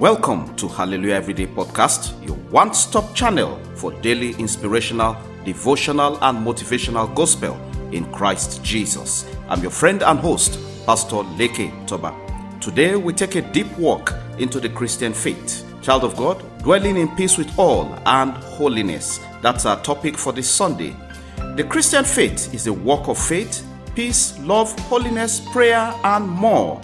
Welcome to Hallelujah Everyday Podcast, your one stop channel for daily inspirational, devotional, and motivational gospel in Christ Jesus. I'm your friend and host, Pastor Leke Toba. Today we take a deep walk into the Christian faith. Child of God, dwelling in peace with all and holiness. That's our topic for this Sunday. The Christian faith is a walk of faith, peace, love, holiness, prayer, and more.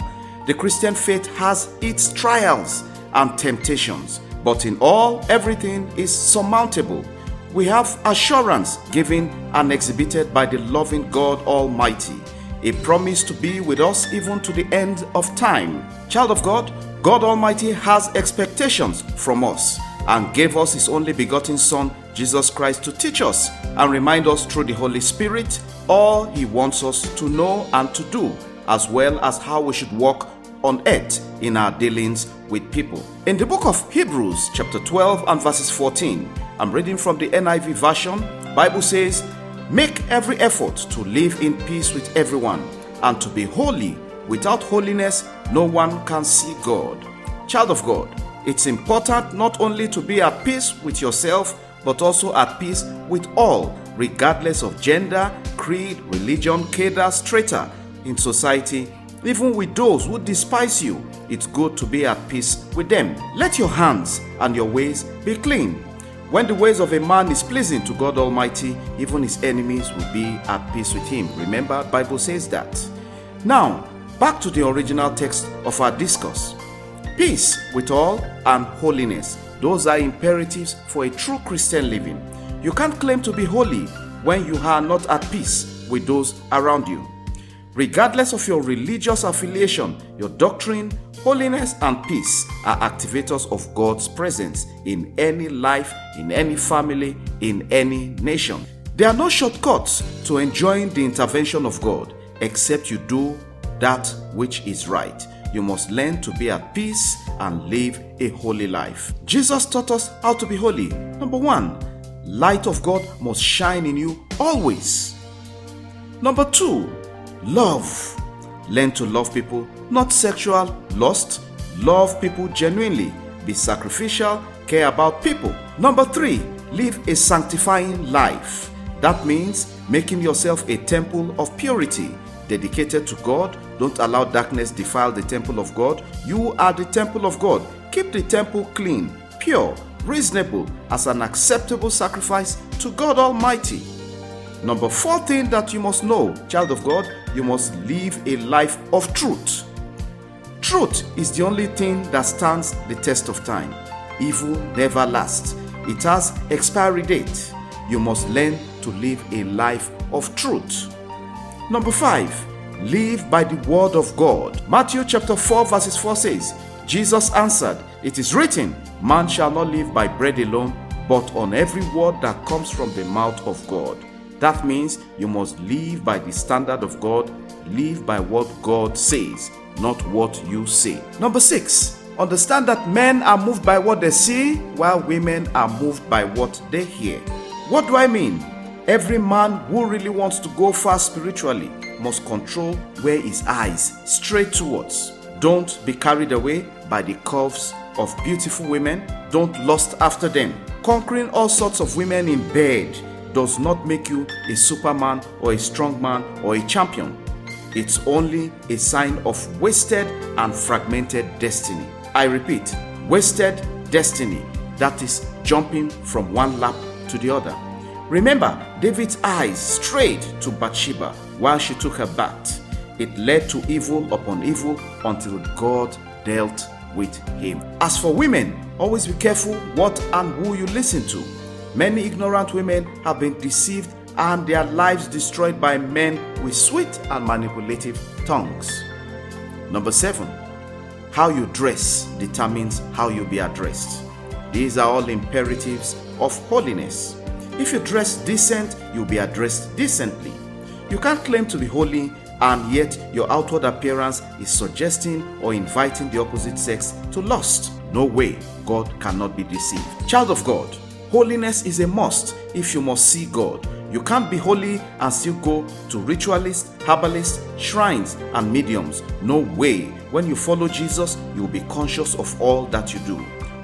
The Christian faith has its trials and temptations, but in all, everything is surmountable. We have assurance given and exhibited by the loving God Almighty, a promise to be with us even to the end of time. Child of God, God Almighty has expectations from us and gave us His only begotten Son, Jesus Christ, to teach us and remind us through the Holy Spirit all He wants us to know and to do, as well as how we should walk on earth in our dealings with people. In the book of Hebrews, chapter 12 and verses 14, I'm reading from the NIV version. Bible says, "Make every effort to live in peace with everyone and to be holy. Without holiness, no one can see God." Child of God, it's important not only to be at peace with yourself, but also at peace with all, regardless of gender, creed, religion, cadre, strata in society even with those who despise you, it's good to be at peace with them. Let your hands and your ways be clean. When the ways of a man is pleasing to God Almighty, even his enemies will be at peace with him. Remember, Bible says that. Now, back to the original text of our discourse. Peace with all and holiness. Those are imperatives for a true Christian living. You can't claim to be holy when you are not at peace with those around you. Regardless of your religious affiliation, your doctrine, holiness, and peace are activators of God's presence in any life, in any family, in any nation. There are no shortcuts to enjoying the intervention of God except you do that which is right. You must learn to be at peace and live a holy life. Jesus taught us how to be holy. Number one, light of God must shine in you always. Number two, Love. Learn to love people, not sexual lust. Love people genuinely. Be sacrificial, care about people. Number three, live a sanctifying life. That means making yourself a temple of purity, dedicated to God. Don't allow darkness defile the temple of God. You are the temple of God. Keep the temple clean, pure, reasonable, as an acceptable sacrifice to God Almighty. Number four thing that you must know, child of God, you must live a life of truth. Truth is the only thing that stands the test of time. Evil never lasts, it has expiry date. You must learn to live a life of truth. Number five, live by the word of God. Matthew chapter 4, verses 4 says, Jesus answered, It is written, Man shall not live by bread alone, but on every word that comes from the mouth of God. That means you must live by the standard of God, live by what God says, not what you say. Number six, understand that men are moved by what they see, while women are moved by what they hear. What do I mean? Every man who really wants to go far spiritually must control where his eyes straight towards. Don't be carried away by the curves of beautiful women. Don't lust after them. Conquering all sorts of women in bed does not make you a superman or a strong man or a champion. It's only a sign of wasted and fragmented destiny. I repeat, wasted destiny that is jumping from one lap to the other. Remember, David's eyes strayed to Bathsheba while she took her bath. It led to evil upon evil until God dealt with him. As for women, always be careful what and who you listen to. Many ignorant women have been deceived and their lives destroyed by men with sweet and manipulative tongues. Number seven, how you dress determines how you be addressed. These are all imperatives of holiness. If you dress decent, you'll be addressed decently. You can't claim to be holy and yet your outward appearance is suggesting or inviting the opposite sex to lust. No way, God cannot be deceived. Child of God, Holiness is a must if you must see God. You can't be holy and still go to ritualists, herbalists, shrines, and mediums. No way. When you follow Jesus, you will be conscious of all that you do.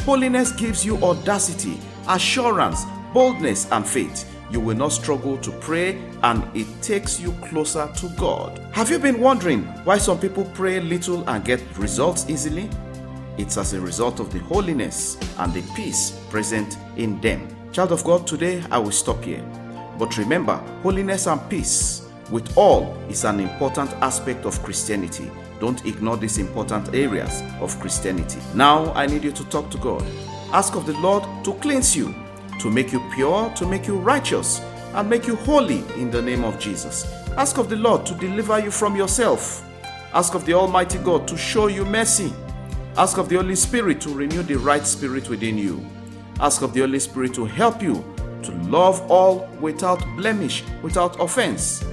Holiness gives you audacity, assurance, boldness, and faith. You will not struggle to pray, and it takes you closer to God. Have you been wondering why some people pray little and get results easily? It's as a result of the holiness and the peace present in them. Child of God, today I will stop here. But remember, holiness and peace with all is an important aspect of Christianity. Don't ignore these important areas of Christianity. Now I need you to talk to God. Ask of the Lord to cleanse you, to make you pure, to make you righteous, and make you holy in the name of Jesus. Ask of the Lord to deliver you from yourself. Ask of the Almighty God to show you mercy. Ask of the Holy Spirit to renew the right spirit within you. Ask of the Holy Spirit to help you to love all without blemish, without offense.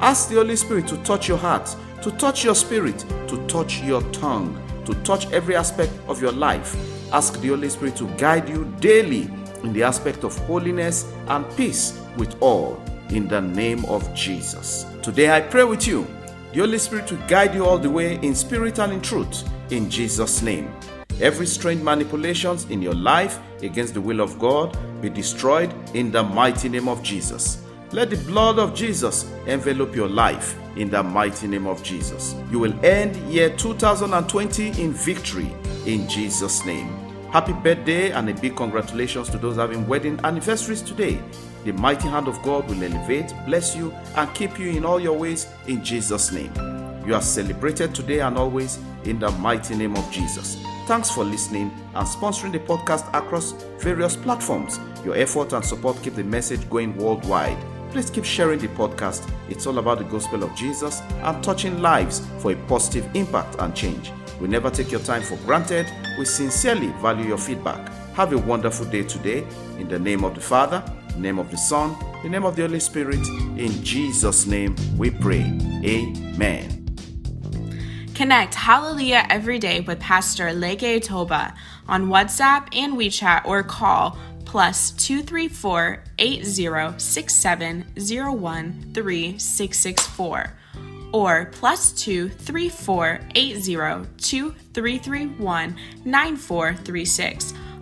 Ask the Holy Spirit to touch your heart, to touch your spirit, to touch your tongue, to touch every aspect of your life. Ask the Holy Spirit to guide you daily in the aspect of holiness and peace with all in the name of Jesus. Today I pray with you. The Holy Spirit will guide you all the way in spirit and in truth in Jesus' name. Every strange manipulations in your life against the will of God be destroyed in the mighty name of Jesus. Let the blood of Jesus envelop your life in the mighty name of Jesus. You will end year 2020 in victory in Jesus' name. Happy birthday and a big congratulations to those having wedding anniversaries today. The mighty hand of God will elevate, bless you, and keep you in all your ways in Jesus' name. You are celebrated today and always in the mighty name of Jesus. Thanks for listening and sponsoring the podcast across various platforms. Your effort and support keep the message going worldwide. Please keep sharing the podcast. It's all about the gospel of Jesus and touching lives for a positive impact and change. We never take your time for granted. We sincerely value your feedback. Have a wonderful day today. In the name of the Father, the name of the Son, the name of the Holy Spirit. In Jesus' name we pray. Amen. Connect Hallelujah every day with Pastor Leke Toba on WhatsApp and WeChat or call plus 234 8067 013 or plus 234 802331 9436.